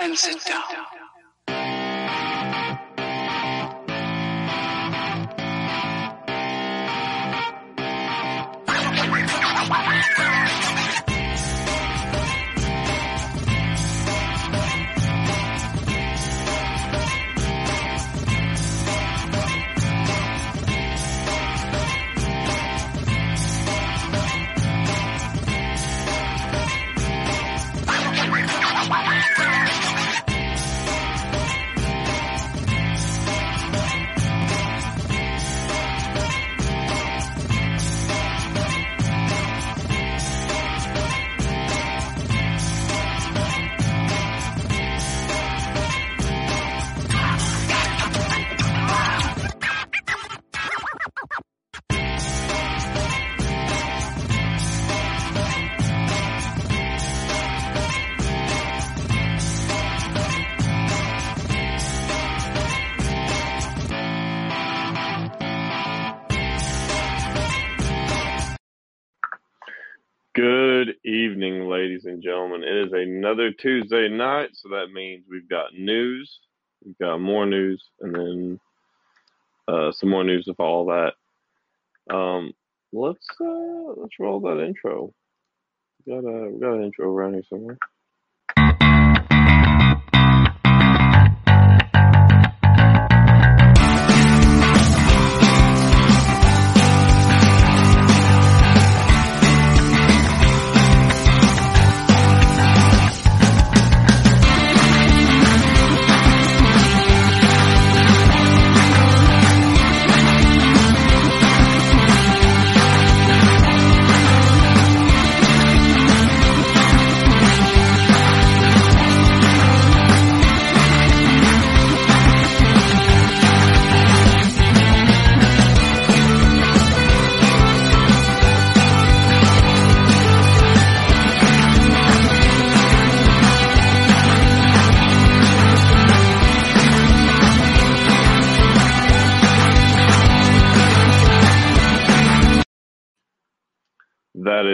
And sit down. Evening, ladies and gentlemen. It is another Tuesday night, so that means we've got news, we've got more news, and then uh, some more news of all that. Um, let's uh, let's roll that intro. We got a we got an intro around here somewhere.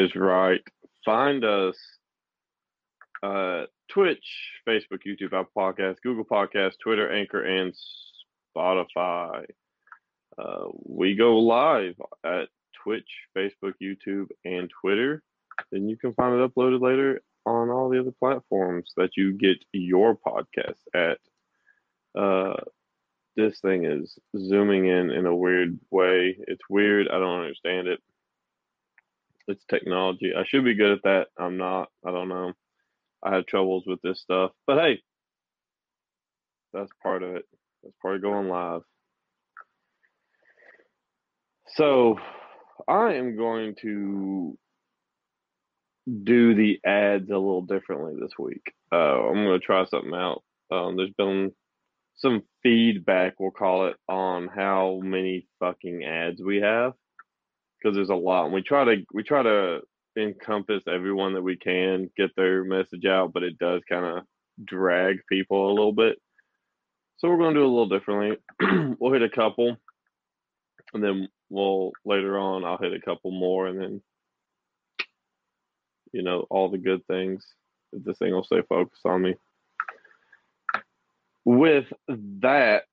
Is right. Find us uh, Twitch, Facebook, YouTube, Apple Podcasts, Google Podcasts, Twitter, Anchor, and Spotify. Uh, we go live at Twitch, Facebook, YouTube, and Twitter. Then you can find it uploaded later on all the other platforms that you get your podcast at. Uh, this thing is zooming in in a weird way. It's weird. I don't understand it. It's technology. I should be good at that. I'm not. I don't know. I have troubles with this stuff. But hey, that's part of it. That's part of going live. So I am going to do the ads a little differently this week. Uh, I'm going to try something out. Um, there's been some feedback, we'll call it, on how many fucking ads we have because there's a lot. And we try to we try to encompass everyone that we can, get their message out, but it does kind of drag people a little bit. So we're going to do a little differently. we'll hit a couple, and then we'll later on I'll hit a couple more, and then you know all the good things. This thing will stay focused on me. With that,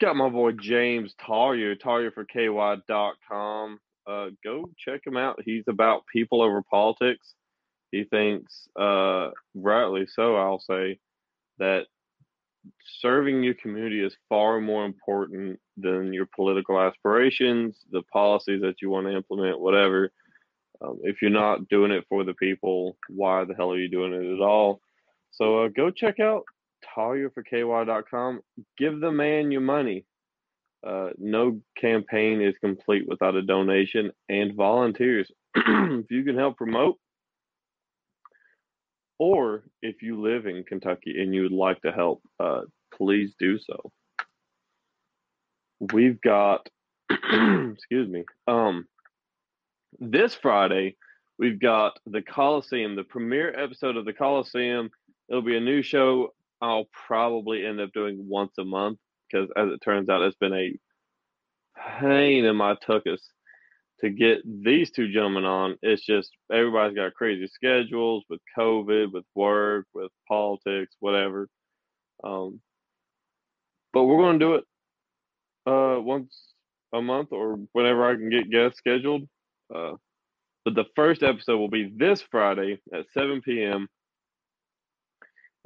got my boy James Talia, Talia for KY.com. Uh, go check him out. He's about people over politics. He thinks, uh, rightly so, I'll say, that serving your community is far more important than your political aspirations, the policies that you want to implement, whatever. Um, if you're not doing it for the people, why the hell are you doing it at all? So uh, go check out TaliaForKY.com. Give the man your money. Uh, no campaign is complete without a donation and volunteers. if you can help promote, or if you live in Kentucky and you would like to help, uh, please do so. We've got, excuse me, um, this Friday, we've got the Coliseum, the premiere episode of the Coliseum. It'll be a new show I'll probably end up doing once a month because, as it turns out, it's been a pain in my tuchus to get these two gentlemen on. It's just everybody's got crazy schedules with COVID, with work, with politics, whatever. Um, but we're going to do it uh, once a month or whenever I can get guests scheduled. Uh, but the first episode will be this Friday at 7 p.m.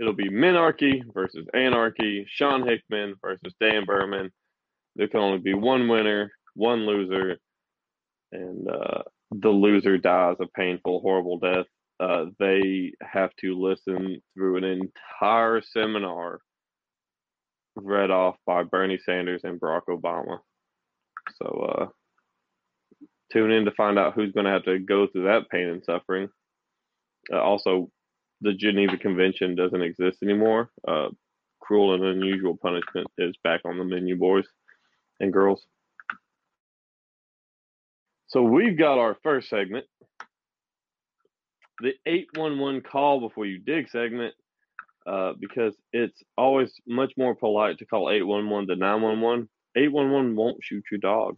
It'll be Minarchy versus Anarchy, Sean Hickman versus Dan Berman. There can only be one winner, one loser, and uh, the loser dies a painful, horrible death. Uh, they have to listen through an entire seminar read off by Bernie Sanders and Barack Obama. So uh, tune in to find out who's going to have to go through that pain and suffering. Uh, also, the Geneva Convention doesn't exist anymore. Uh, cruel and unusual punishment is back on the menu, boys and girls. So we've got our first segment, the 811 call before you dig segment, uh, because it's always much more polite to call 811 than 911. 811 won't shoot your dog.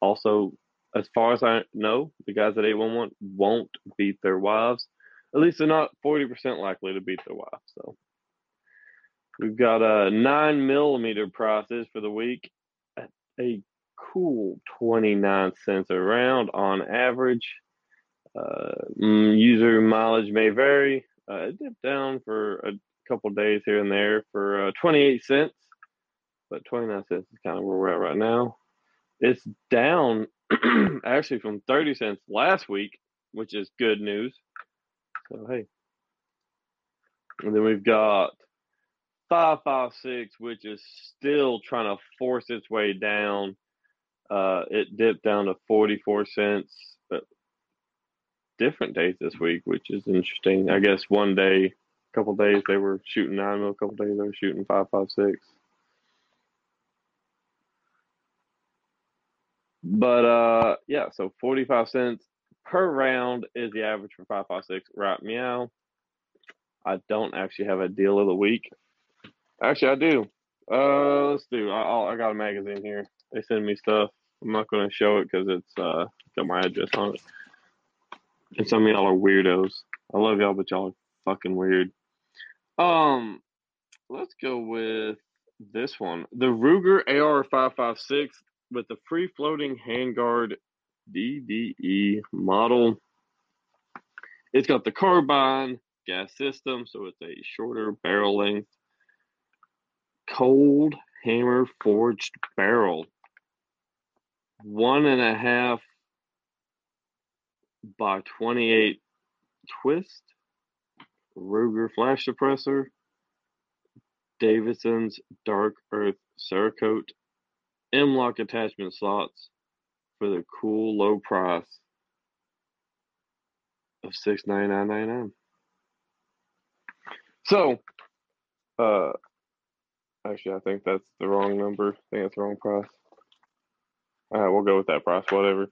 Also, as far as I know, the guys at 811 won't beat their wives. At least they're not 40% likely to beat their wives. So we've got a nine millimeter prices for the week at a cool 29 cents a round on average. Uh, mm, user mileage may vary. Uh, it dipped down for a couple days here and there for uh, 28 cents, but 29 cents is kind of where we're at right now. It's down actually from 30 cents last week, which is good news. So, hey. And then we've got 556, which is still trying to force its way down uh, it dipped down to 44 cents, but different days this week, which is interesting. I guess one day, a couple days they were shooting nine mil, a couple days they were shooting five five six. But uh, yeah, so 45 cents per round is the average for 556 right meow. I don't actually have a deal of the week. Actually, I do. Uh, let's do. I, I got a magazine here. They send me stuff. I'm not going to show it because it's uh, got my address on it. And some of y'all are weirdos. I love y'all, but y'all are fucking weird. Um, let's go with this one. The Ruger AR556 with the free floating handguard DDE model. It's got the carbine gas system, so it's a shorter barrel length. Cold hammer forged barrel one and a half by 28 twist, Ruger flash suppressor, Davidson's Dark Earth Cerakote, M-LOK attachment slots for the cool low price of six ninety nine ninety nine. So, uh, actually, I think that's the wrong number. I think that's the wrong price. All right, we'll go with that price, whatever.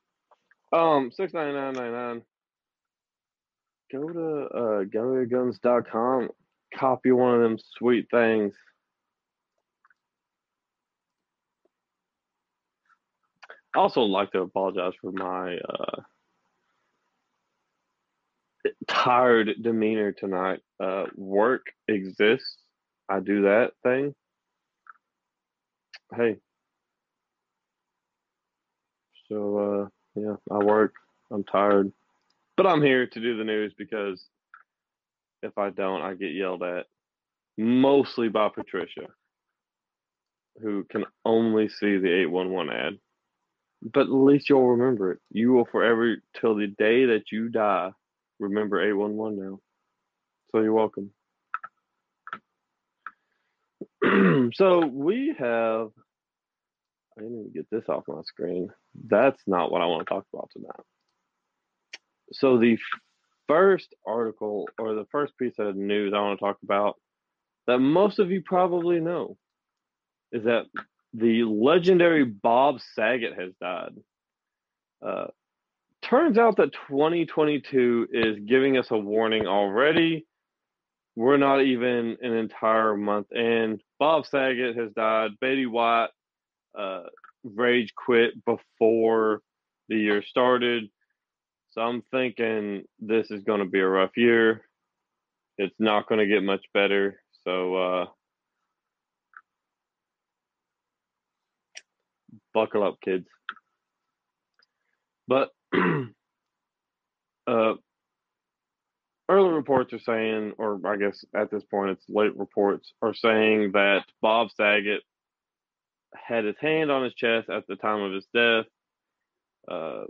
Um, six ninety nine ninety nine. Go to uh GalleryGuns.com, copy one of them sweet things. I also like to apologize for my uh, tired demeanor tonight. Uh, work exists. I do that thing. Hey, so uh, yeah, I work. I'm tired, but I'm here to do the news because if I don't, I get yelled at, mostly by Patricia, who can only see the 811 ad. But at least you'll remember it. You will forever, till the day that you die, remember 811 now. So you're welcome. so we have I need to get this off my screen. That's not what I want to talk about tonight. So the first article or the first piece of news I want to talk about that most of you probably know is that the legendary Bob Saget has died. Uh, turns out that 2022 is giving us a warning already. We're not even an entire month in. Bob Saget has died. Betty White uh, rage quit before the year started. So I'm thinking this is going to be a rough year. It's not going to get much better. So uh, buckle up, kids. But uh, early reports are saying, or I guess at this point it's late reports, are saying that Bob Saget had his hand on his chest at the time of his death. Uh,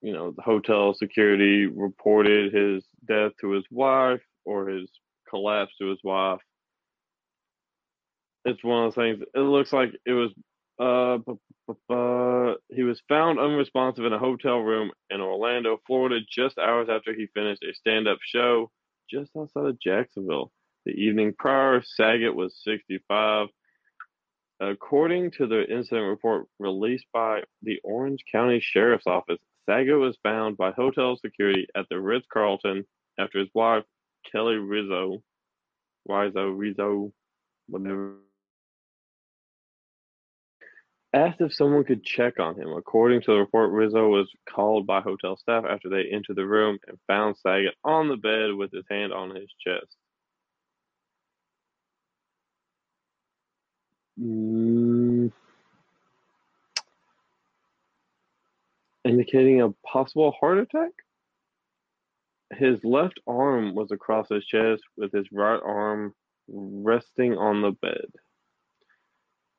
you know, the hotel security reported his death to his wife or his collapse to his wife. It's one of those things. It looks like it was. Uh, uh, he was found unresponsive in a hotel room in Orlando, Florida, just hours after he finished a stand-up show just outside of Jacksonville. The evening prior, Saget was 65. According to the incident report released by the Orange County Sheriff's Office, Saget was found by hotel security at the Ritz Carlton after his wife, Kelly Rizzo, Rizzo, Rizzo, whatever, asked if someone could check on him. According to the report, Rizzo was called by hotel staff after they entered the room and found Saget on the bed with his hand on his chest. Mm, indicating a possible heart attack? His left arm was across his chest with his right arm resting on the bed.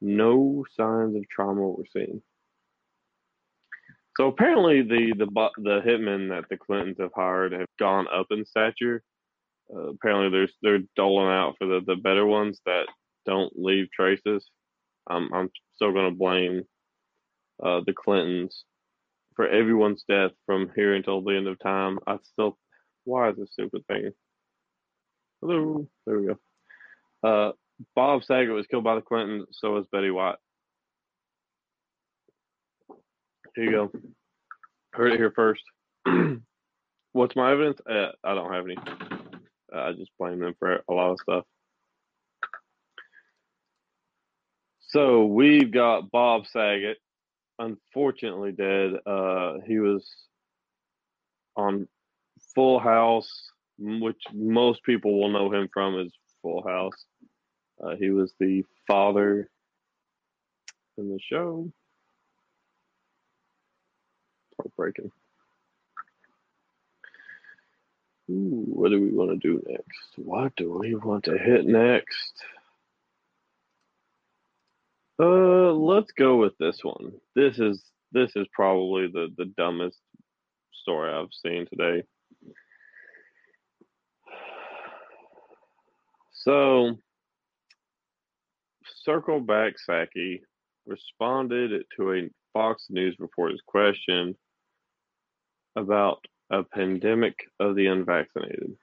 No signs of trauma were seen. So apparently, the the the hitmen that the Clintons have hired have gone up in stature. Uh, apparently, there's they're doling out for the, the better ones that don't leave traces. I'm I'm still going to blame uh, the Clintons for everyone's death from here until the end of time. I still, why is this stupid thing? Hello, there we go. Uh, Bob Saget was killed by the Clintons. So was Betty White. Here you go. Heard it here first. What's my evidence? Uh, I don't have any. Uh, I just blame them for a lot of stuff. So we've got Bob Saget, unfortunately dead. Uh, he was on Full House, which most people will know him from as Full House. Uh, he was the father in the show. Heartbreaking. Ooh, what do we want to do next? What do we want to hit next? Uh, let's go with this one. This is this is probably the the dumbest story I've seen today. So, Circle Back Psaki responded to a Fox News reporter's question about a pandemic of the unvaccinated.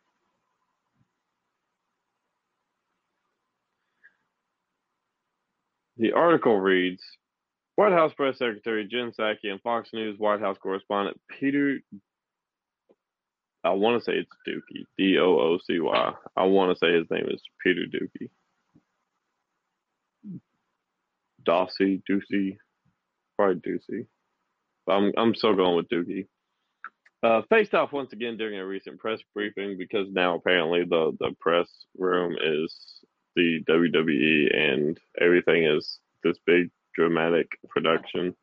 The article reads White House Press Secretary Jen Psaki and Fox News White House correspondent Peter, I want to say it's Doocy, D O O C Y. I want to say his name is Peter Doocy. Dossie, Doocy, probably Doocy. I'm, I'm still going with Dookie. Uh, faced off once again during a recent press briefing because now apparently the, the press room is the WWE and everything is this big dramatic production.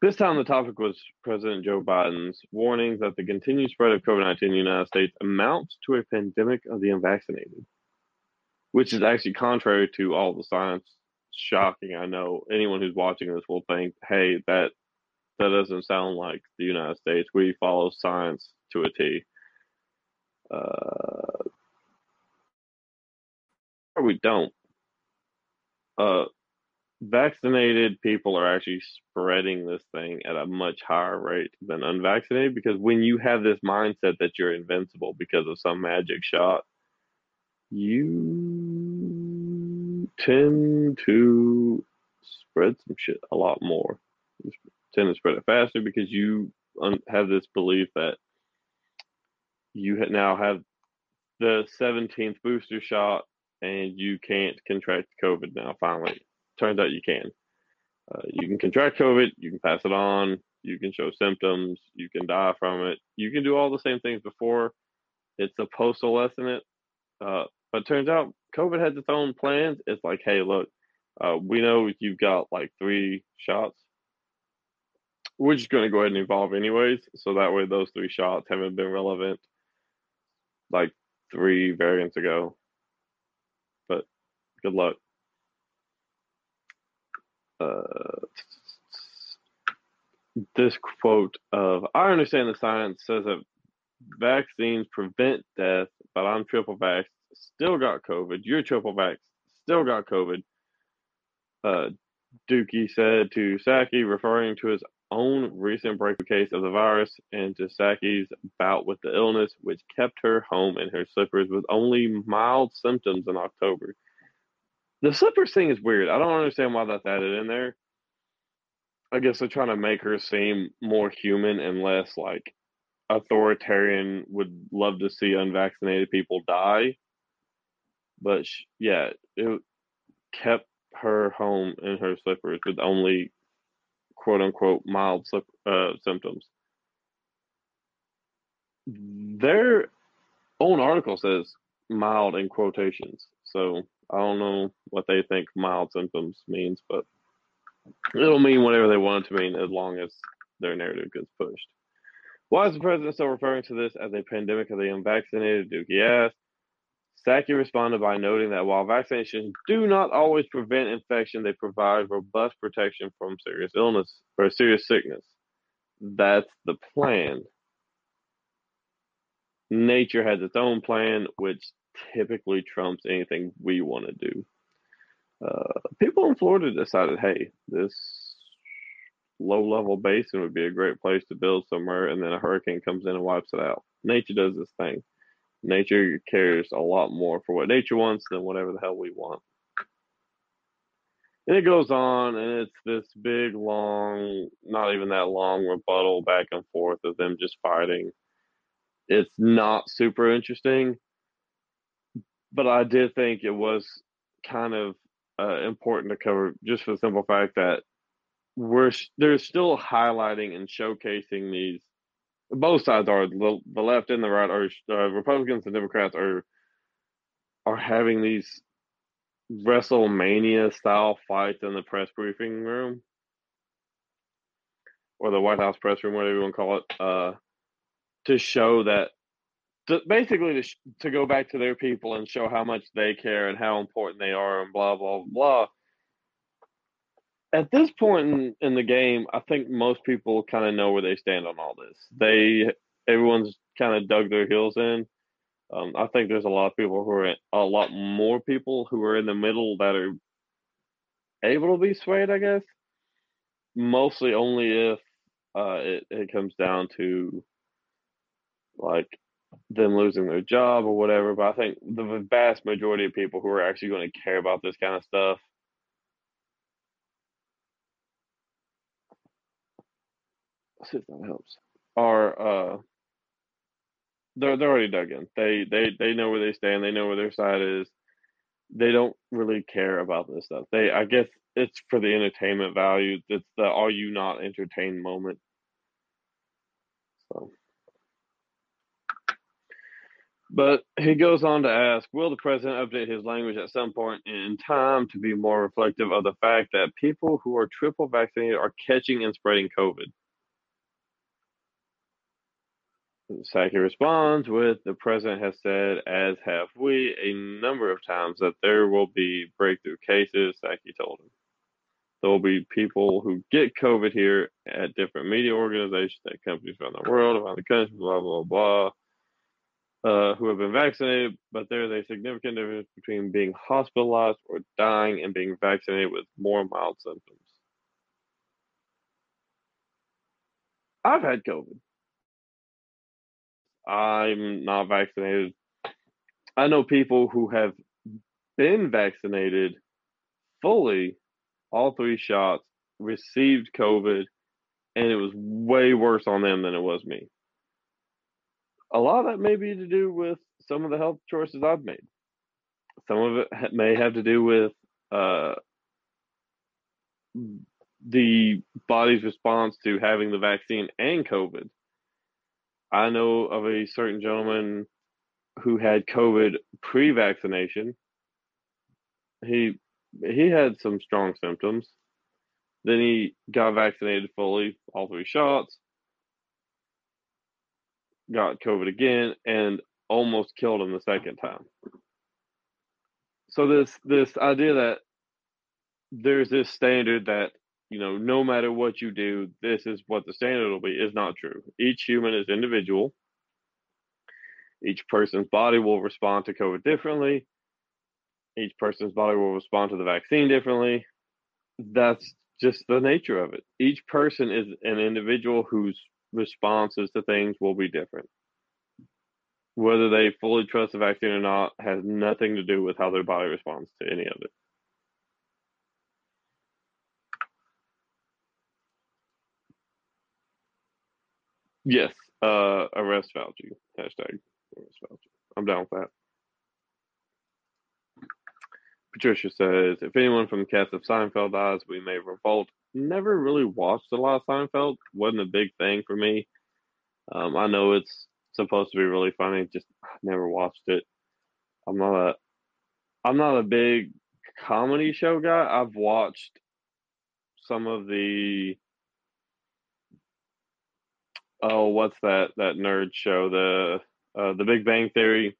This time, the topic was President Joe Biden's warning that the continued spread of COVID 19 in the United States amounts to a pandemic of the unvaccinated, which is actually contrary to all the science. Shocking, I know. Anyone who's watching this will think, hey, that that doesn't sound like the United States. We follow science to a T. Uh, or we don't. Uh, vaccinated people are actually spreading this thing at a much higher rate than unvaccinated because when you have this mindset that you're invincible because of some magic shot, you tend to spread some shit a lot more. You tend to spread it faster because you un- have this belief that you now have the 17th booster shot and you can't contract COVID now. Finally, turns out you can. Uh, you can contract COVID, you can pass it on, you can show symptoms, you can die from it, you can do all the same things before. It's supposed to lessen it, uh, but turns out COVID has its own plans. It's like, hey, look, uh, we know you've got like three shots. We're just going to go ahead and evolve anyways, so that way those three shots haven't been relevant like three variants ago. But good luck. Uh, this quote of I understand the science says that vaccines prevent death, but I'm triple vaxxed, still got COVID. You're triple vaxxed, still got COVID. Uh, Dookie said to Psaki, referring to his own recent breakthrough case of the virus and to Psaki's bout with the illness, which kept her home in her slippers with only mild symptoms in October. The slippers thing is weird. I don't understand why that's added in there. I guess they're trying to make her seem more human and less like authoritarian. Would love to see unvaccinated people die, but she, yeah, it kept her home in her slippers with only quote unquote mild uh, symptoms. Their own article says mild in quotations, so I don't know what they think mild symptoms means, but it'll mean whatever they want it to mean as long as their narrative gets pushed. Why is the president still referring to this as a pandemic of the unvaccinated? Dookie asked. Psaki responded by noting that while vaccinations do not always prevent infection, they provide robust protection from serious illness or serious sickness. That's the plan. Nature has its own plan, which typically trumps anything we want to do. Uh, people in Florida decided, hey, this low level basin would be a great place to build somewhere, and then a hurricane comes in and wipes it out. Nature does this thing. Nature cares a lot more for what nature wants than whatever the hell we want. And it goes on, and it's this big, long, not even that long rebuttal back and forth of them just fighting. It's not super interesting, but I did think it was kind of uh, important to cover just for the simple fact that we're they're still highlighting and showcasing these. Both sides are the, the left and the right are uh, Republicans and Democrats are are having these WrestleMania style fights in the press briefing room. Or the White House press room, whatever you want to call it, uh, to show that to, basically to, to go back to their people and show how much they care and how important they are and blah blah blah at this point in, in the game i think most people kind of know where they stand on all this they everyone's kind of dug their heels in um, i think there's a lot of people who are a lot more people who are in the middle that are able to be swayed i guess mostly only if uh, it, it comes down to like them losing their job or whatever. But I think the vast majority of people who are actually going to care about this kind of stuff see if that helps. Are uh they're they're already dug in. They they they know where they stand. They know where their side is. They don't really care about this stuff. They I guess it's for the entertainment value. It's the are you not entertained moment. So but he goes on to ask Will the president update his language at some point in time to be more reflective of the fact that people who are triple vaccinated are catching and spreading COVID? Psaki responds with The president has said, as have we, a number of times that there will be breakthrough cases. Psaki told him. There will be people who get COVID here at different media organizations, at companies around the world, around the country, blah, blah, blah uh, who have been vaccinated, but there's a significant difference between being hospitalized or dying and being vaccinated with more mild symptoms. I've had COVID. I'm not vaccinated. I know people who have been vaccinated fully, all three shots, received COVID, and it was way worse on them than it was me a lot of that may be to do with some of the health choices I've made. Some of it may have to do with uh, the body's response to having the vaccine and COVID. I know of a certain gentleman who had COVID pre-vaccination. He he had some strong symptoms. Then he got vaccinated fully, all three shots. Got COVID again and almost killed him the second time. So this this idea that there's this standard that you know no matter what you do, this is what the standard will be is not true. Each human is individual. Each person's body will respond to COVID differently. Each person's body will respond to the vaccine differently. That's just the nature of it. Each person is an individual whose responses to things will be different. Whether they fully trust the vaccine or not has nothing to do with how their body responds to any of it. Yes, uh, arrest Fauci. Hashtag arrest Fauci. I'm down with that. Patricia says, if anyone from the cast of Seinfeld dies, we may revolt. Never really watched a lot of Seinfeld. Wasn't a big thing for me. Um, I know it's supposed to be really funny. Just never watched it. I'm not a I'm not a big comedy show guy. I've watched some of the oh, what's that that nerd show? The uh, the Big Bang Theory.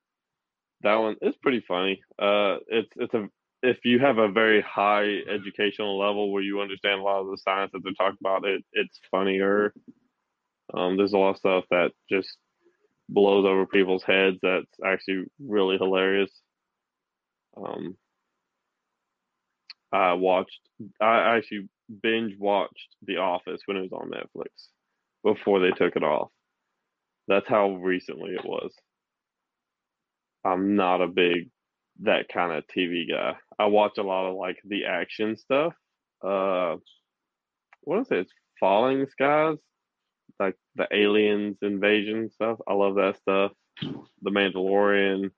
That one is pretty funny. Uh, it's it's a if you have a very high educational level where you understand a lot of the science that they're talking about, it it's funnier. Um, there's a lot of stuff that just blows over people's heads. That's actually really hilarious. Um, I watched. I actually binge watched The Office when it was on Netflix before they took it off. That's how recently it was. I'm not a big that kind of TV guy. I watch a lot of like the action stuff. Uh, what is it? It's Falling Skies, like the aliens invasion stuff. I love that stuff. The Mandalorian.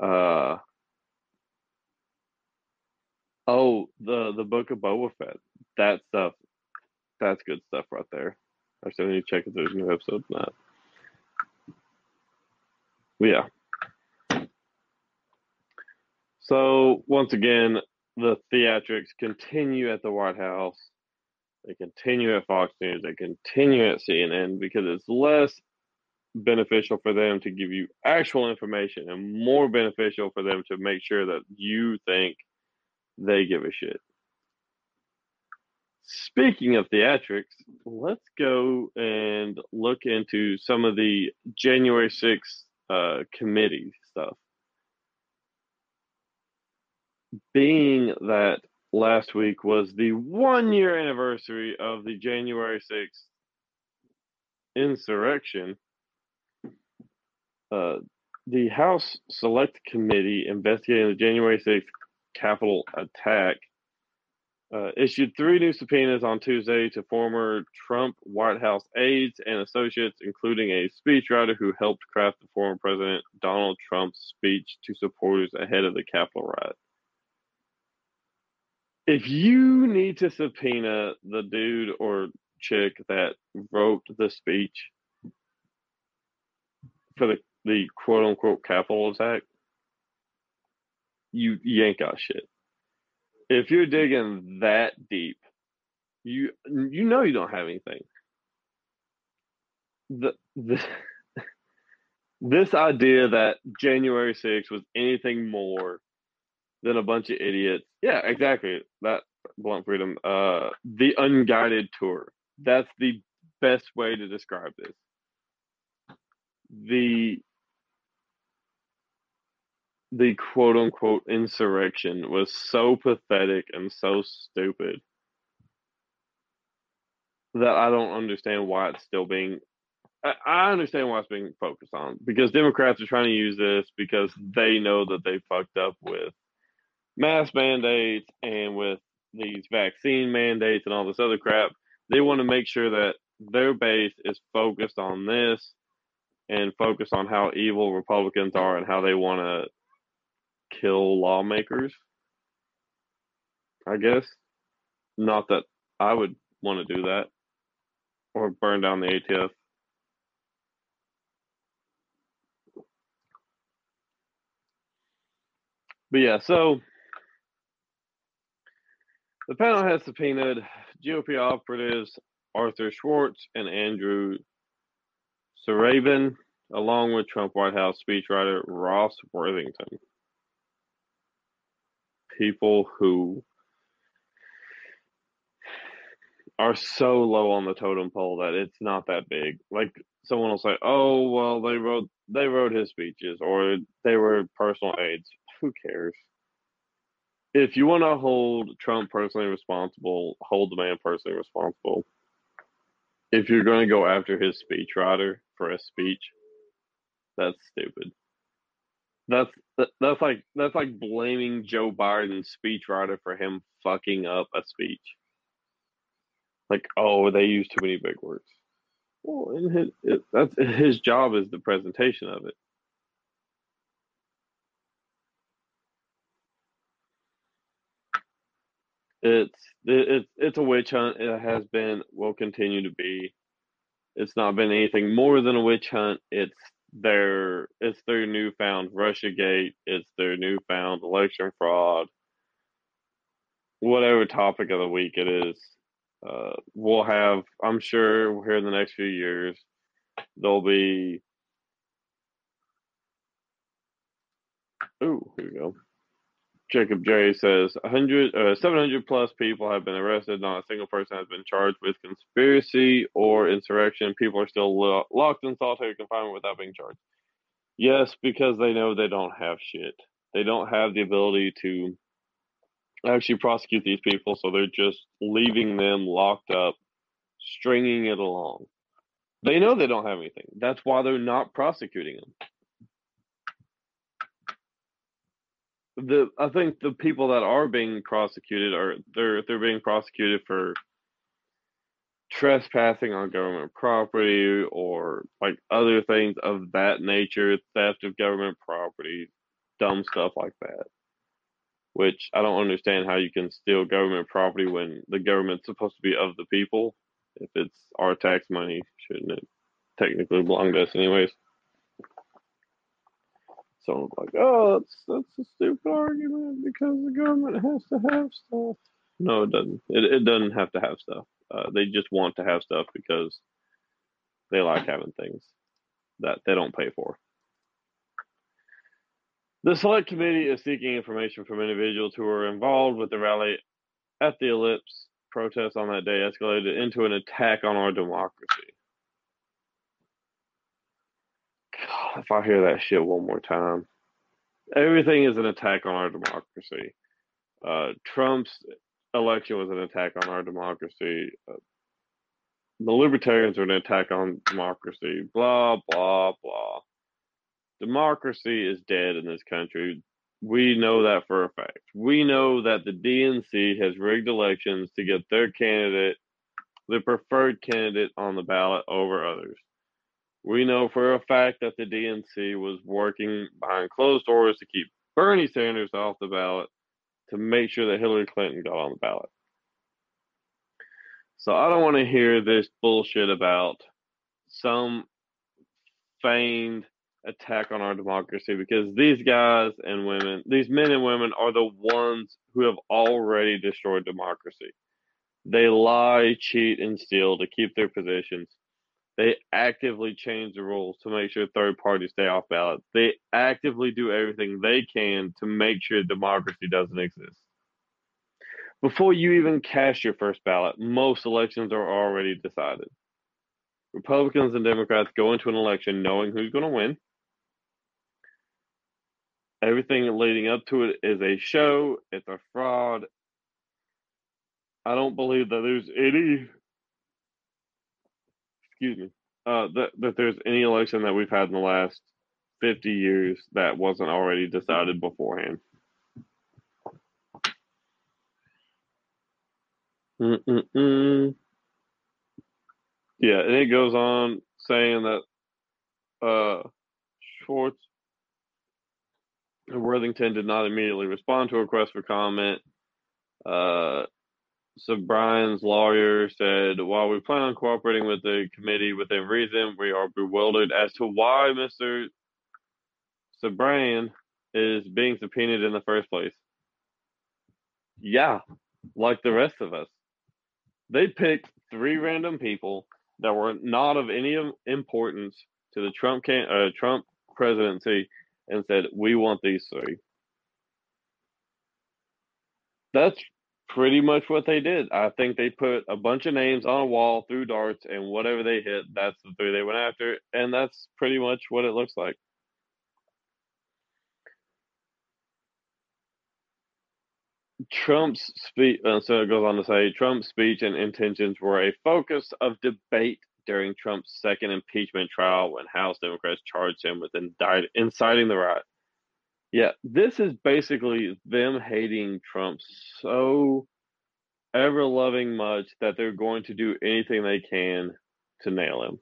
Uh, oh, the the Book of Boba Fett. That stuff. That's good stuff right there. I still need to check if there's a new episodes of that. But yeah. So once again, the theatrics continue at the White House. They continue at Fox News. They continue at CNN because it's less beneficial for them to give you actual information and more beneficial for them to make sure that you think they give a shit. Speaking of theatrics, let's go and look into some of the January 6th uh, committee stuff. Being that last week was the one year anniversary of the January 6th insurrection, uh, the House Select Committee investigating the January 6th Capitol attack uh, issued three new subpoenas on Tuesday to former Trump White House aides and associates, including a speechwriter who helped craft the former President Donald Trump's speech to supporters ahead of the Capitol riot. If you need to subpoena the dude or chick that wrote the speech for the, the quote unquote Capitol attack, you, you ain't got shit if you're digging that deep, you you know you don't have anything. The, the this idea that January 6th was anything more than a bunch of idiots. Yeah, exactly. That blunt freedom. Uh, the unguided tour. That's the best way to describe this. The the quote unquote insurrection was so pathetic and so stupid that I don't understand why it's still being. I, understand why it's being focused on because Democrats are trying to use this because they know that they fucked up with mask mandates and with these vaccine mandates and all this other crap. They want to make sure that their base is focused on this and focused on how evil Republicans are and how they want to kill lawmakers. I guess. Not that I would want to do that or burn down the ATF. But yeah, so the panel has subpoenaed GOP operatives Arthur Schwartz and Andrew Surabian, along with Trump White House speechwriter Ross Worthington. People who are so low on the totem pole that it's not that big. Like someone will say, "Oh, well, they wrote they wrote his speeches, or they were personal aides." Who cares? If you want to hold Trump personally responsible, hold the man personally responsible. If you're going to go after his speechwriter for a speech, that's stupid. That's that's like that's like blaming Joe Biden's speechwriter for him fucking up a speech. Like, oh, they use too many big words. Well, his, it, that's his job is the presentation of it. It's it's it's a witch hunt. It has been, will continue to be. It's not been anything more than a witch hunt. It's their it's their newfound Russiagate. It's their newfound election fraud. Whatever topic of the week it is, uh, we'll have. I'm sure here in the next few years, there'll be. Ooh, here we go. Jacob J says 100, uh, 700 plus people have been arrested. Not a single person has been charged with conspiracy or insurrection. People are still lo- locked in solitary confinement without being charged. Yes, because they know they don't have shit. They don't have the ability to actually prosecute these people, so they're just leaving them locked up, stringing it along. They know they don't have anything. That's why they're not prosecuting them. The I think the people that are being prosecuted are they're they're being prosecuted for trespassing on government property or like other things of that nature, theft of government property, dumb stuff like that. Which I don't understand how you can steal government property when the government's supposed to be of the people. If it's our tax money, shouldn't it technically belong to us anyways? Someone's like, "Oh, that's that's a stupid argument because the government has to have stuff." No, it doesn't. It it doesn't have to have stuff. Uh, they just want to have stuff because they like having things that they don't pay for. The select committee is seeking information from individuals who were involved with the rally at the Ellipse protest on that day escalated into an attack on our democracy. If I hear that shit one more time, everything is an attack on our democracy. Uh, Trump's election was an attack on our democracy. Uh, the libertarians are an attack on democracy. Blah, blah, blah. Democracy is dead in this country. We know that for a fact. We know that the DNC has rigged elections to get their candidate, the preferred candidate, on the ballot over others. We know for a fact that the DNC was working behind closed doors to keep Bernie Sanders off the ballot to make sure that Hillary Clinton got on the ballot. So I don't want to hear this bullshit about some feigned attack on our democracy because these guys and women, these men and women are the ones who have already destroyed democracy. They lie, cheat, and steal to keep their positions. They actively change the rules to make sure third parties stay off ballot. They actively do everything they can to make sure democracy doesn't exist. Before you even cast your first ballot, most elections are already decided. Republicans and Democrats go into an election knowing who's going to win. Everything leading up to it is a show, it's a fraud. I don't believe that there's any excuse me, uh, that that there's any election that we've had in the last 50 years that wasn't already decided beforehand. Mm-mm-mm. Yeah, and it goes on saying that uh, Schwartz and Worthington did not immediately respond to a request for comment. Uh, Surabian's lawyer said, while we plan on cooperating with the committee within reason, we are bewildered as to why Mr. Surabian is being subpoenaed in the first place. Yeah, like the rest of us. They picked three random people that were not of any importance to the Trump can- uh, Trump presidency and said, "We want these three. That's pretty much what they did. I think they put a bunch of names on a wall, threw darts, and whatever they hit, that's the three they went after, and that's pretty much what it looks like. Trump's speech, uh, so it goes on to say, Trump's speech and intentions were a focus of debate during Trump's second impeachment trial when House Democrats charged him with inciting the riot. Yeah, this is basically them hating Trump so ever loving much that they're going to do anything they can to nail him.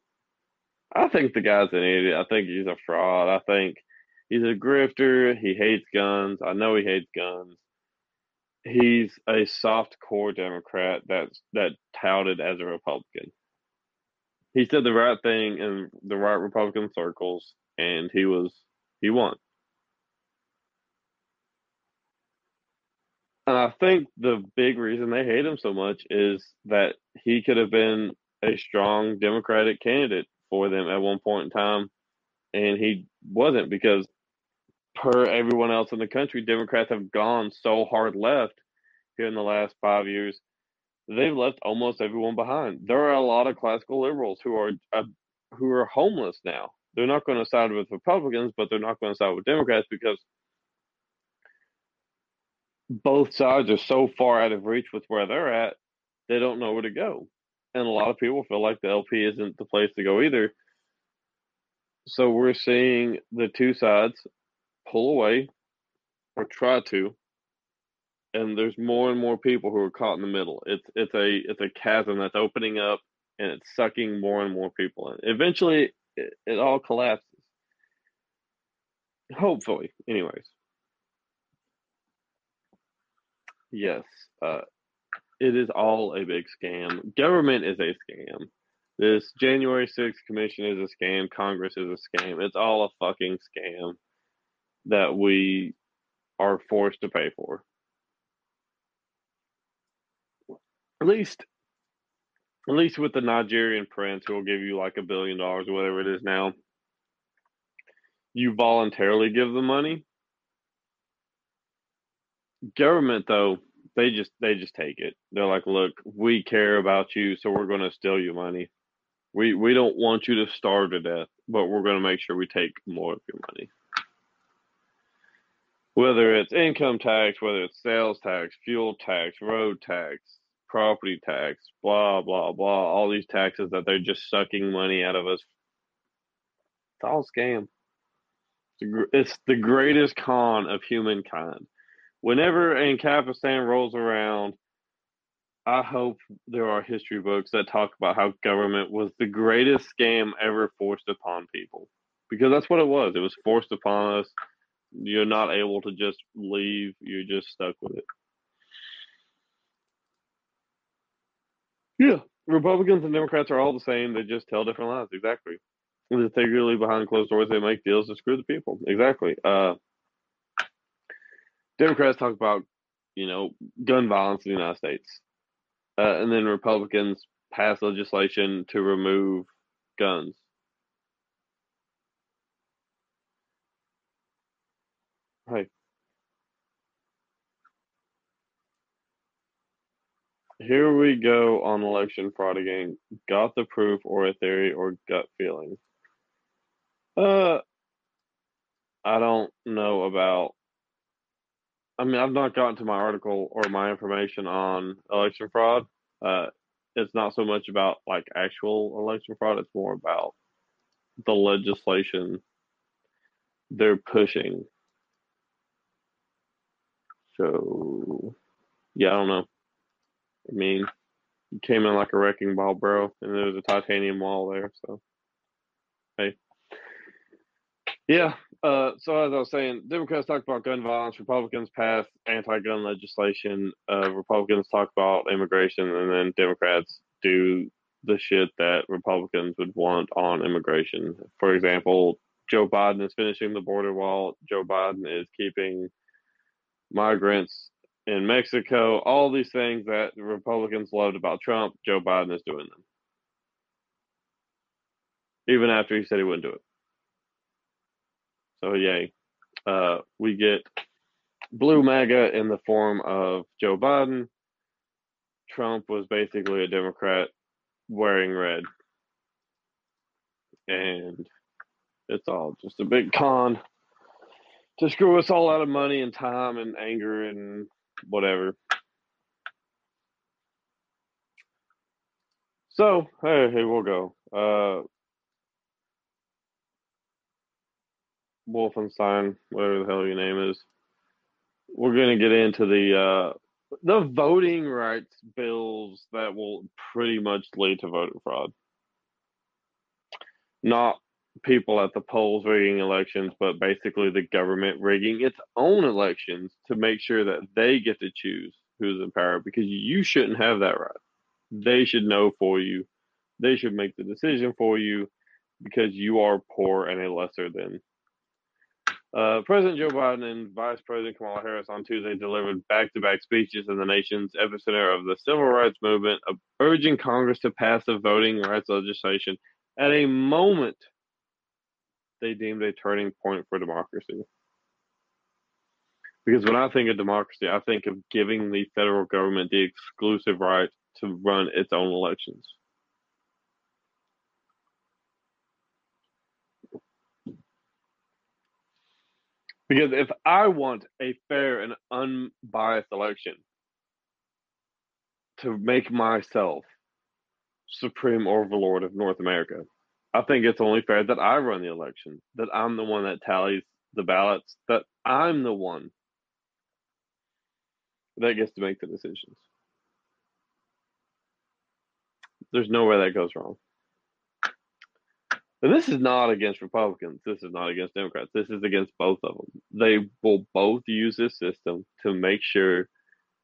I think the guy's an idiot. I think he's a fraud. I think he's a grifter. He hates guns. I know he hates guns. He's a soft core Democrat that's that touted as a Republican. He said the right thing in the right Republican circles, and he was he won. And I think the big reason they hate him so much is that he could have been a strong Democratic candidate for them at one point in time, and he wasn't because, per everyone else in the country, Democrats have gone so hard left here in the last five years. They've left almost everyone behind. There are a lot of classical liberals who are uh, who are homeless now. They're not going to side with Republicans, but they're not going to side with Democrats because both sides are so far out of reach with where they're at, they don't know where to go. And a lot of people feel like the LP isn't the place to go either. So we're seeing the two sides pull away or try to. And there's more and more people who are caught in the middle. It's it's a it's a chasm that's opening up and it's sucking more and more people in. Eventually it, it all collapses. Hopefully, anyways. Yes, uh, it is all a big scam. Government is a scam. This January 6th commission is a scam. Congress is a scam. It's all a fucking scam that we are forced to pay for. At least, at least with the Nigerian prince who will give you like a billion dollars or whatever it is now, you voluntarily give the money government though they just they just take it. They're like look we care about you so we're going to steal your money. We we don't want you to starve to death but we're going to make sure we take more of your money. Whether it's income tax whether it's sales tax fuel tax road tax property tax blah blah blah all these taxes that they're just sucking money out of us it's all scam. It's the greatest con of humankind whenever Ancapistan rolls around, I hope there are history books that talk about how government was the greatest scam ever forced upon people. Because that's what it was. It was forced upon us. You're not able to just leave, you're just stuck with it. Yeah, Republicans and Democrats are all the same. They just tell different lies. Exactly. Integrally behind closed doors, they make deals to screw the people. Exactly. Uh, Democrats talk about, you know, gun violence in the United States, uh, and then Republicans pass legislation to remove guns. Hey, here we go on election fraud again. Got the proof or a theory or gut feeling? Uh, I don't know about I mean, I've not gotten to my article or my information on election fraud. Uh, it's not so much about like actual election fraud; it's more about the legislation they're pushing. So, yeah, I don't know. I mean, you came in like a wrecking ball, bro, and there was a titanium wall there. So, hey, yeah. Uh, so as I was saying, Democrats talk about gun violence, Republicans pass anti-gun legislation, uh, Republicans talk about immigration, and then Democrats do the shit that Republicans would want on immigration. For example, Joe Biden is finishing the border wall. Joe Biden is keeping migrants in Mexico. All these things that Republicans loved about Trump, Joe Biden is doing them. Even after he said he wouldn't do it. So yay. Uh, we get blue MAGA in the form of Joe Biden. Trump was basically a Democrat wearing red. And it's all just a big con to screw us all out of money and time and anger and whatever. So, hey, hey, we'll go. Uh, Wolfenstein, whatever the hell your name is. We're going to get into the uh, the voting rights bills that will pretty much lead to voter fraud. Not people at the polls rigging elections, but basically the government rigging its own elections to make sure that they get to choose who's in power because you shouldn't have that right. They should know for you. They should make the decision for you because you are poor and a lesser than uh, President Joe Biden and Vice President Kamala Harris on Tuesday delivered back to back speeches in the nation's epicenter of the civil rights movement, urging Congress to pass the voting rights legislation at a moment they deemed a turning point for democracy. Because when I think of democracy, I think of giving the federal government the exclusive right to run its own elections. Because if I want a fair and unbiased election to make myself supreme overlord of North America, I think it's only fair that I run the election, that I'm the one that tallies the ballots, that I'm the one that gets to make the decisions. There's nowhere that goes wrong. And this is not against Republicans. This is not against Democrats. This is against both of them. They will both use this system to make sure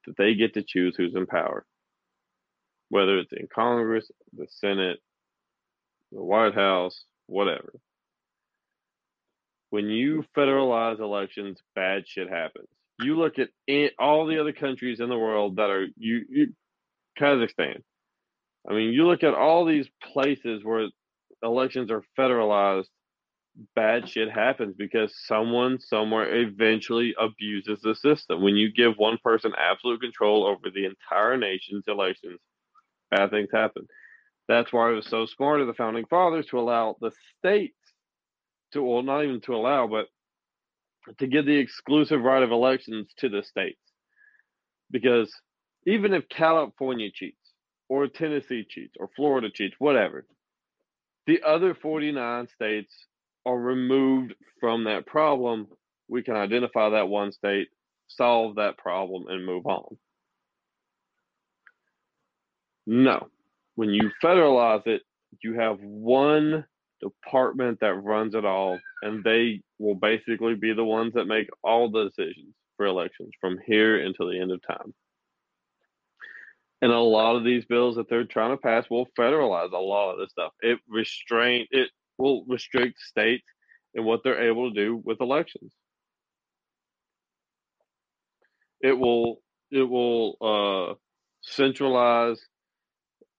that they get to choose who's in power, whether it's in Congress, the Senate, the White House, whatever. When you federalize elections, bad shit happens. You look at all the other countries in the world that are you, you Kazakhstan. I mean, you look at all these places where elections are federalized, bad shit happens because someone somewhere eventually abuses the system. When you give one person absolute control over the entire nation's elections, bad things happen. That's why it was so smart of the founding fathers to allow the states to, well, not even to allow, but to give the exclusive right of elections to the states. Because even if California cheats, or Tennessee cheats, or Florida cheats, whatever, the other 49 states are removed from that problem, we can identify that one state, solve that problem, and move on. No. When you federalize it, you have one department that runs it all, and they will basically be the ones that make all the decisions for elections from here until the end of time. And a lot of these bills that they're trying to pass will federalize a lot of this stuff. It restrain it will restrict states in what they're able to do with elections. It will it will uh, centralize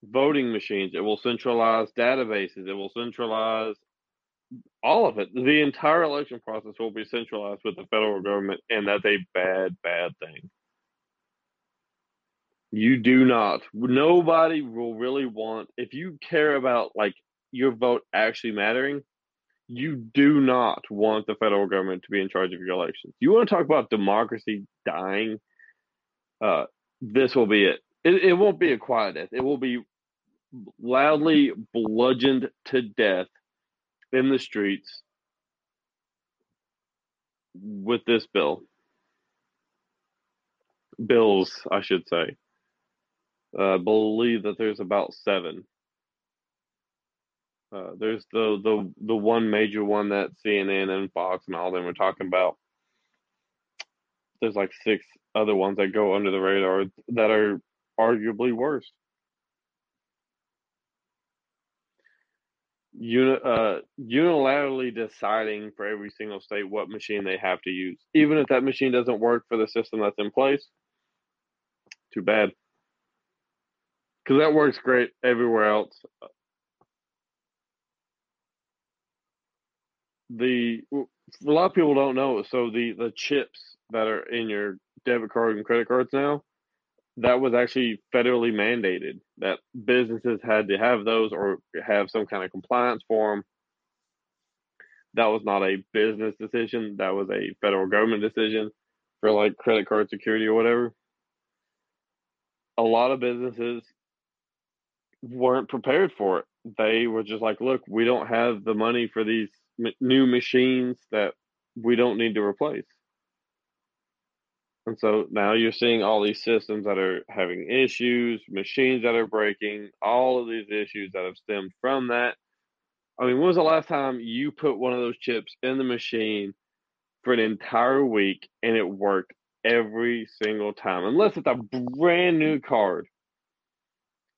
voting machines. It will centralize databases. It will centralize all of it. The entire election process will be centralized with the federal government, and that's a bad, bad thing. You do not. Nobody will really want, if you care about like your vote actually mattering, you do not want the federal government to be in charge of your elections. You want to talk about democracy dying? Uh, this will be it. it. It won't be a quiet death. It will be loudly bludgeoned to death in the streets with this bill. Bills, I should say. I believe that there's about seven. Uh, there's the the the one major one that CNN and Fox and all them are talking about. There's like six other ones that go under the radar that are arguably worse. Uni, uh, unilaterally deciding for every single state what machine they have to use, even if that machine doesn't work for the system that's in place. Too bad, because that works great everywhere else. The a lot of people don't know. So the the chips that are in your debit card and credit cards now, that was actually federally mandated that businesses had to have those or have some kind of compliance for them. That was not a business decision. That was a federal government decision for like credit card security or whatever. A lot of businesses weren't prepared for it. They were just like, look, we don't have the money for these m- new machines that we don't need to replace. And so now you're seeing all these systems that are having issues, machines that are breaking, all of these issues that have stemmed from that. I mean, when was the last time you put one of those chips in the machine for an entire week and it worked every single time? Unless it's a brand new card.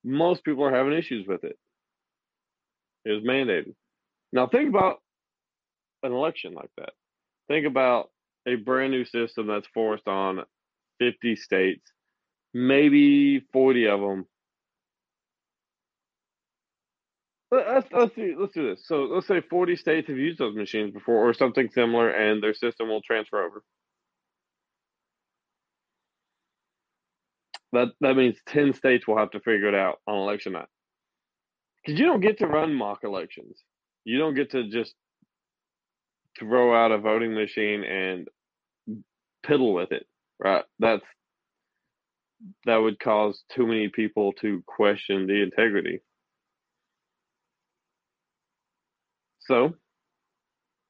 Most people are having issues with it. It was mandated. Now think about an election like that. Think about a brand new system that's forced on 50 states, maybe 40 of them. Let's, let's, let's do this. So let's say 40 states have used those machines before or something similar, and their system will transfer over. That, that means 10 states will have to figure it out on election night. Because you don't get to run mock elections. You don't get to just throw out a voting machine and piddle with it, right? That's that would cause too many people to question the integrity. So,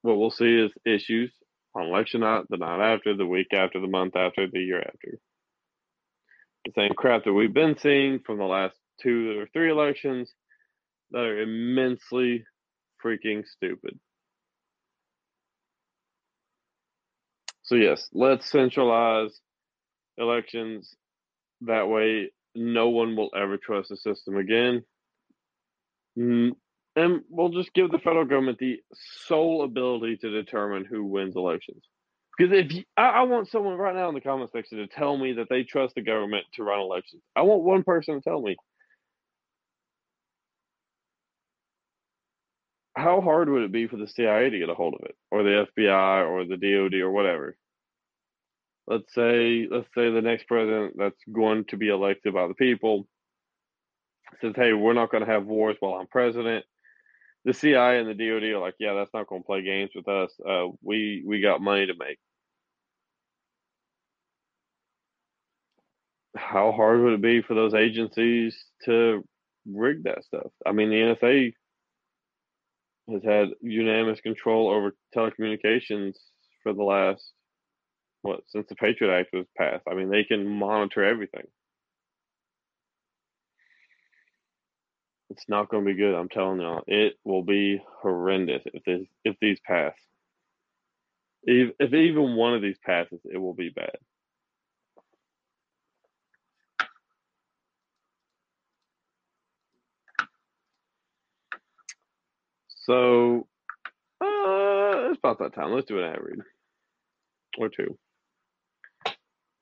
what we'll see is issues on election night, the night after, the week after, the month after, the year after. The same crap that we've been seeing from the last two or three elections that are immensely freaking stupid. So yes, let's centralize elections. That way, no one will ever trust the system again. Mm, and we'll just give the federal government the sole ability to determine who wins elections. Because if you, I, I want someone right now in the comment section to tell me that they trust the government to run elections. I want one person to tell me. How hard would it be for the CIA to get a hold of it, or the FBI, or the DoD, or whatever? let's say let's say the next president that's going to be elected by the people says, "Hey, we're not going to have wars while I'm president." The CIA and the DoD are like, "Yeah, that's not going to play games with us. Uh, we we got money to make." How hard would it be for those agencies to rig that stuff? I mean, the NSA has had unanimous control over telecommunications for the last what since the Patriot Act was passed. I mean, they can monitor everything. It's not going to be good. I'm telling y'all, it will be horrendous if this if these pass. If, if even one of these passes, it will be bad. So, uh, it's about that time. Let's do an ad read or two.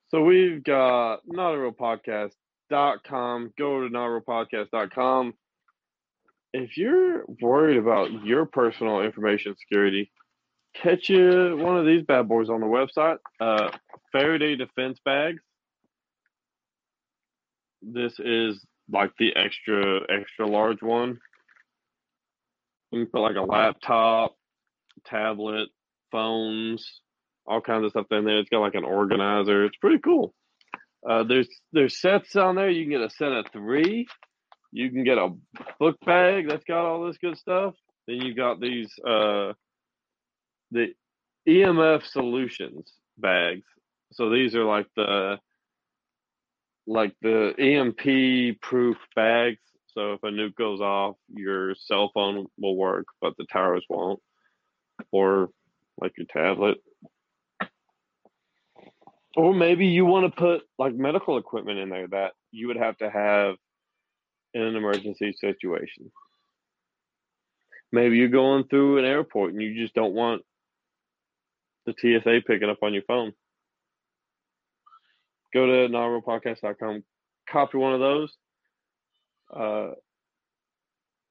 So we've got not a real podcast.com. Go to not a real podcast.com. If you're worried about your personal information security, catch you one of these bad boys on the website. Uh, Faraday Defense Bags. This is like the extra extra large one. You can put like a laptop, tablet, phones, all kinds of stuff in there. It's got like an organizer. It's pretty cool. Uh, there's there's sets on there. You can get a set of three. You can get a book bag that's got all this good stuff. Then you got these uh, the EMF solutions bags. So these are like the like the EMP proof bags. So if a nuke goes off, your cell phone will work, but the towers won't. Or like your tablet. Or maybe you want to put like medical equipment in there that you would have to have in an emergency situation. Maybe you're going through an airport and you just don't want the TSA picking up on your phone. Go to nonrealpodcast.com, copy one of those. Uh,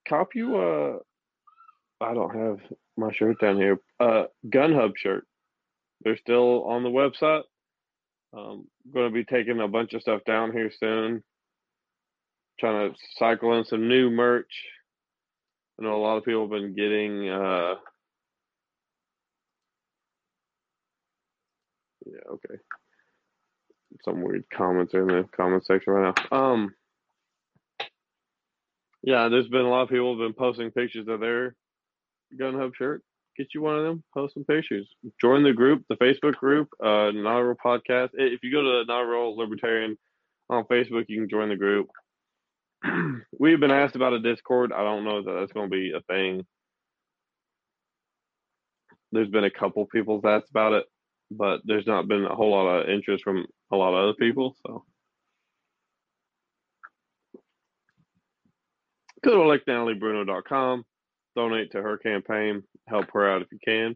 copy uh, I don't have my shirt down here. Uh, Gun Hub shirt. They're still on the website. Um, going to be taking a bunch of stuff down here soon. Trying to cycle in some new merch. I know a lot of people have been getting. Uh, yeah, okay. Some weird comments in the comment section right now. Um, yeah, there's been a lot of people have been posting pictures of their Gun Hub shirt get you one of them, post some pictures. Join the group, the Facebook group, uh, Real Podcast. If you go to Real Libertarian on Facebook, you can join the group. We've been asked about a Discord. I don't know that that's going to be a thing. There's been a couple people asked about it, but there's not been a whole lot of interest from a lot of other people. So go to LakeNatalieBruno.com donate to her campaign. Help her out if you can.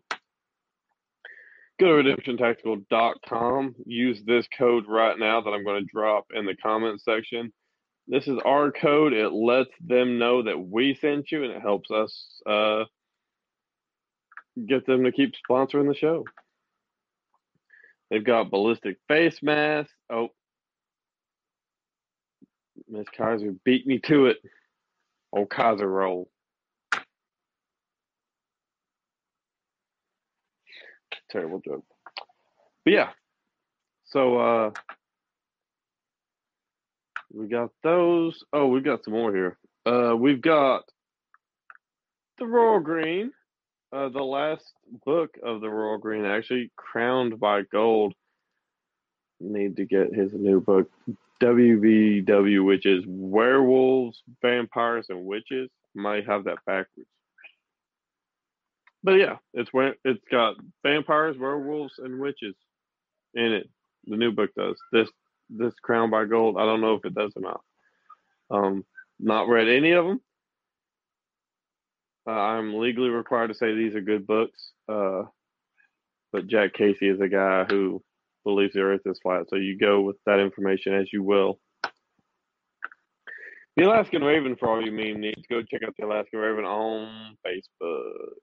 Go to redemptiontactical.com. Use this code right now that I'm going to drop in the comment section. This is our code. It lets them know that we sent you and it helps us uh, get them to keep sponsoring the show. They've got ballistic face masks. Oh, Miss Kaiser beat me to it. Kaiser roll. terrible joke. But yeah, so uh, we got those. Oh, we got some more here. Uh, we've got the Royal Green, uh, the last book of the Royal Green, actually crowned by gold. Need to get his new book, WVW, which is werewolves, vampires, and witches. Might have that backwards but yeah, it's where it's got vampires, werewolves, and witches in it. The new book does this. This Crown by Gold. I don't know if it does or not. Um, not read any of them. Uh, I'm legally required to say these are good books. Uh, but Jack Casey is a guy who believes the Earth is flat, so you go with that information as you will. The Alaskan Raven, for all you meme needs, go check out the Alaskan Raven on Facebook.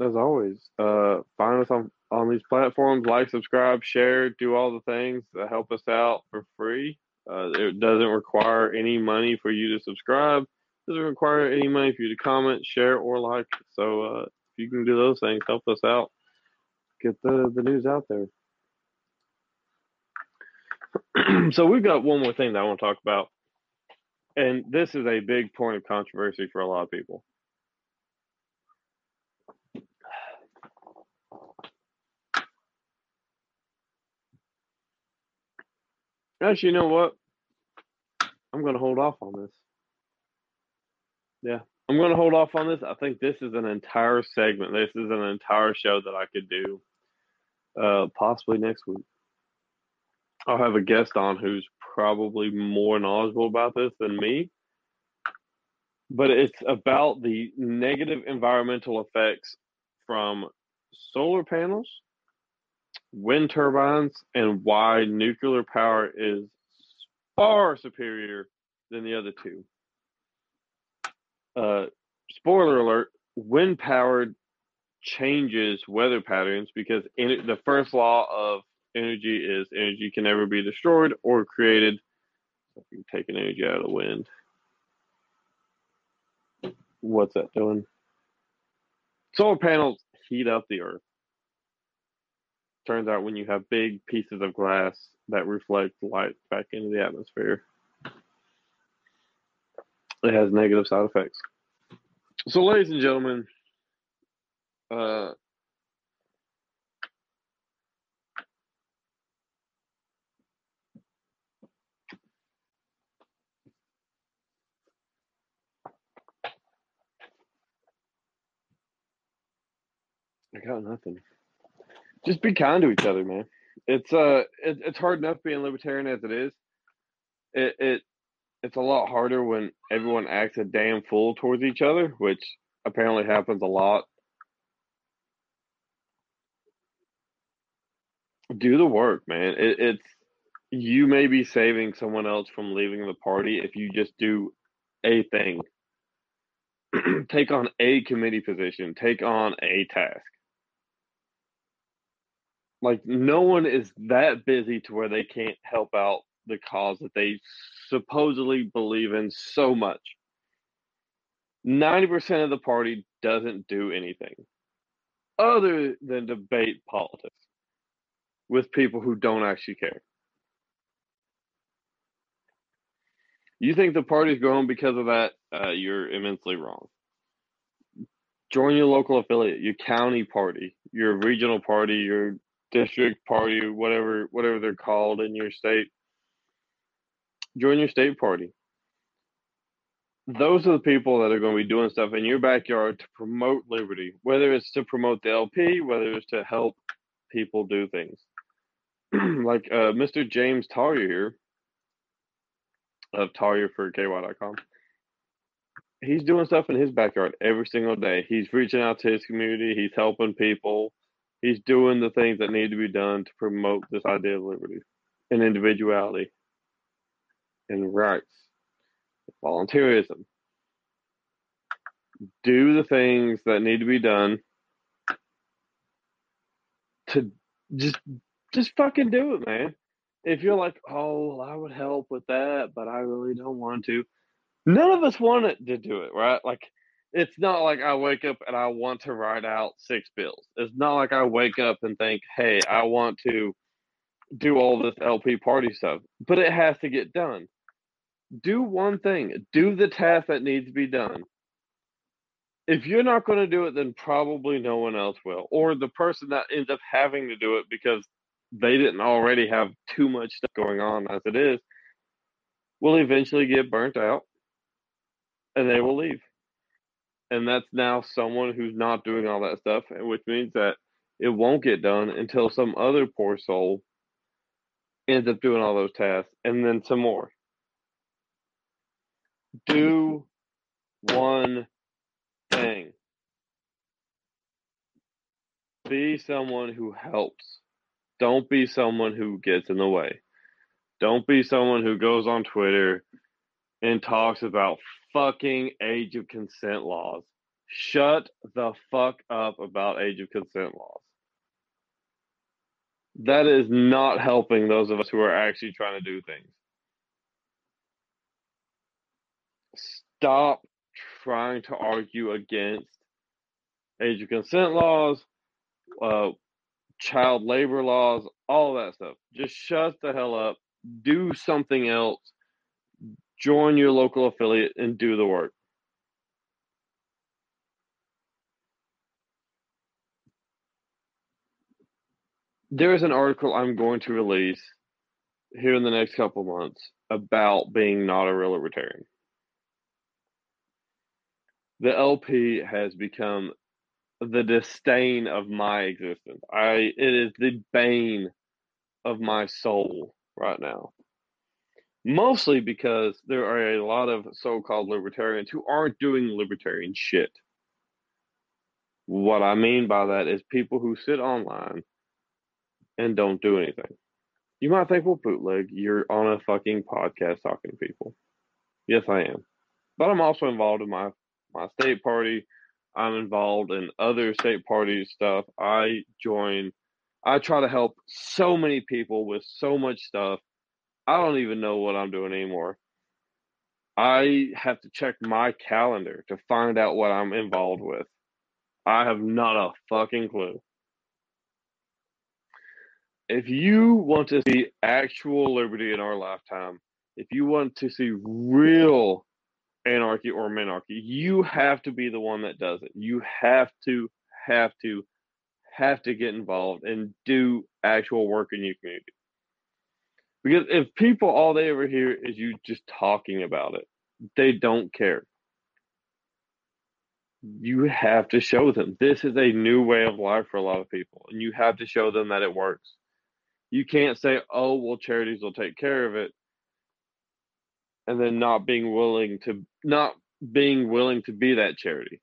as always, uh, find us on, on these platforms, like, subscribe, share, do all the things that help us out for free. Uh, it doesn't require any money for you to subscribe. It doesn't require any money for you to comment, share, or like. So uh, if you can do those things, help us out. Get the, the news out there. so we've got one more thing that I want to talk about. And this is a big point of controversy for a lot of people. Actually, you know what? I'm going to hold off on this. Yeah, I'm going to hold off on this. I think this is an entire segment. This is an entire show that I could do uh, possibly next week. I'll have a guest on who's probably more knowledgeable about this than me. But it's about the negative environmental effects from solar panels wind turbines and why nuclear power is far superior than the other two. Uh, spoiler alert wind powered changes weather patterns because in, the first law of energy is energy can never be destroyed or created. So if you take an energy out of the wind, what's that doing? Solar panels heat up the earth turns out when you have big pieces of glass that reflect light back into the atmosphere, it has negative side effects. So, ladies and gentlemen, uh, I got nothing. Just be kind to each other, man. It's uh, it, it's hard enough being libertarian as it is. It it it's a lot harder when everyone acts a damn fool towards each other, which apparently happens a lot. Do the work, man. It, it's you may be saving someone else from leaving the party if you just do a thing. take on a committee position, take on a task. Like no one is that busy to where they can't help out the cause that they supposedly believe in so much. 90% of the party doesn't do anything other than debate politics with people who don't actually care. You think the party's growing because of that? Uh, you're immensely wrong. Join your local affiliate, your county party, your regional party, your district party, whatever whatever they're called in your state. Join your state party. Those are the people that are going to be doing stuff in your backyard to promote liberty, whether it's to promote the LP, whether it's to help people do things. like uh, Mr. James Talia here of Talia for KY.com. He's doing stuff in his backyard every single day. He's reaching out to his community. He's helping people. He's doing the things that need to be done to promote this idea of liberty and individuality and rights, volunteerism. Do the things that need to be done to just just fucking do it, man. If you're like, oh, well, I would help with that, but I really don't want to. None of us wanted to do it, right? Like, it's not like I wake up and I want to write out six bills. It's not like I wake up and think, hey, I want to do all this LP party stuff, but it has to get done do one thing do the task that needs to be done. If you're not going to do it then probably no one else will or the person that ends up having to do it because they didn't already have too much stuff going on as it is will eventually get burnt out and they will leave. And that's now someone who's not doing all that stuff which means that it won't get done until some other poor soul ends up doing all those tasks and then some more do one thing. Be someone who helps. Don't be someone who gets in the way. Don't be someone who goes on Twitter and talks about fucking age of consent laws. Shut the fuck up about age of consent laws. That is not helping those of us who are actually trying to do things. Stop trying to argue against age of consent laws, uh, child labor laws, all that stuff. Just shut the hell up. Do something else. Join your local affiliate and do the work. There is an article I'm going to release here in the next couple months about being not a real libertarian the LP has become the disdain of my existence. I it is the bane of my soul right now. Mostly because there are a lot of so-called libertarians who aren't doing libertarian shit. What I mean by that is people who sit online and don't do anything. You might think, well, bootleg, you're on a fucking podcast talking to people. Yes, I am. But I'm also involved in my my state party. I'm involved in other state party stuff. I join. I try to help so many people with so much stuff. I don't even know what I'm doing anymore. I have to check my calendar to find out what I'm involved with. I have not a fucking clue. If you want to see actual liberty in our lifetime, if you want to see real anarchy or minarchy. You have to be the one that does it. You have to, have to, have to get involved and do actual work in your community. Because if people all they ever hear is you just talking about it, they don't care. you have to show them this is a new way of life for a lot of people, and you have to show them that it works. You can't say, "Oh, well, charities will take care of it," and then not being willing to not being willing to be that charity.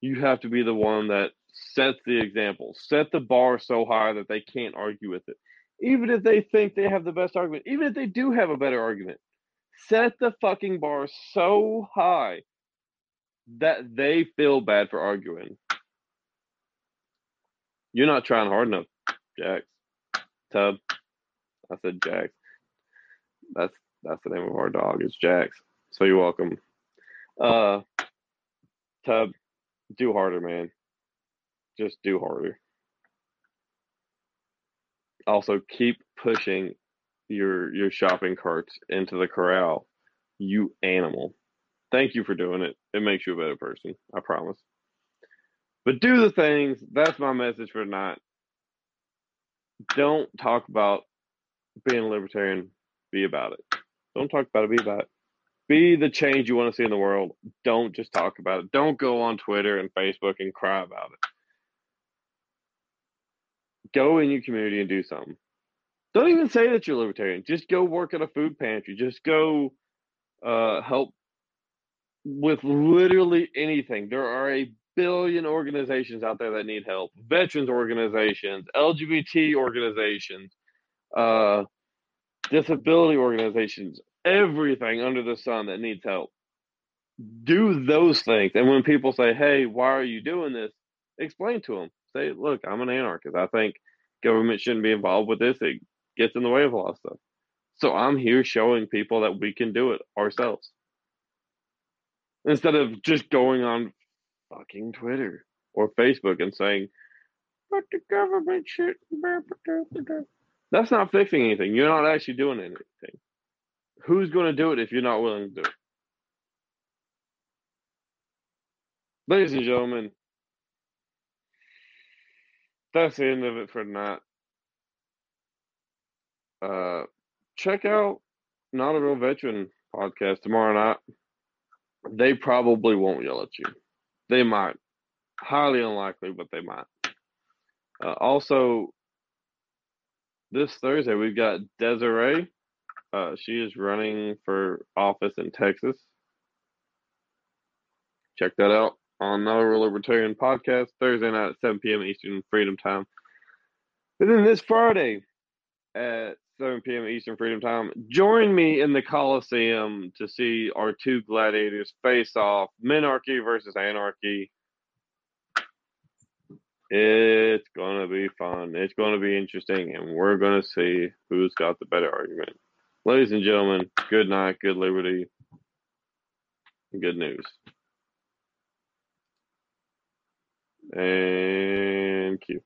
You have to be the one that sets the example, set the bar so high that they can't argue with it. Even if they think they have the best argument, even if they do have a better argument, set the fucking bar so high that they feel bad for arguing. You're not trying hard enough, Jax. Tub. I said Jax. That's that's the name of our dog. It's Jax. So you're welcome. Uh, Tub, do harder, man. Just do harder. Also, keep pushing your your shopping carts into the corral. You animal. Thank you for doing it. It makes you a better person. I promise. But do the things. That's my message for tonight. Don't talk about being a libertarian. Be about it. Don't talk about it. Be about it. Be the change you want to see in the world. Don't just talk about it. Don't go on Twitter and Facebook and cry about it. Go in your community and do something. Don't even say that you're libertarian. Just go work at a food pantry. Just go uh, help with literally anything. There are a billion organizations out there that need help veterans organizations, LGBT organizations, uh, disability organizations, everything under the sun that needs help. Do those things. And when people say, hey, why are you doing this? Explain to them. Say, look, I'm an anarchist. I think government shouldn't be involved with this. It gets in the way of a lot of stuff. So I'm here showing people that we can do it ourselves instead of just going on fucking Twitter or Facebook and saying, but the government should. That's not fixing anything. You're not actually doing anything. Who's going to do it if you're not willing to do it? Ladies and gentlemen, that's the end of it for tonight. Uh, check out Not a Real Veteran podcast tomorrow night. They probably won't yell at you. They might. Highly unlikely, but they might. Uh, also, this Thursday, we've got Desiree. Uh, she is running for office in Texas. Check that out on another Libertarian podcast Thursday night at 7 p.m. Eastern Freedom Time. And then this Friday at 7 p.m. Eastern Freedom Time. Join me in the Coliseum to see our two gladiators face off Minarchy versus Anarchy. It's going to be fun. It's going to be interesting, and we're going to see who's got the better argument. Ladies and gentlemen, good night, good liberty, good news. And cue.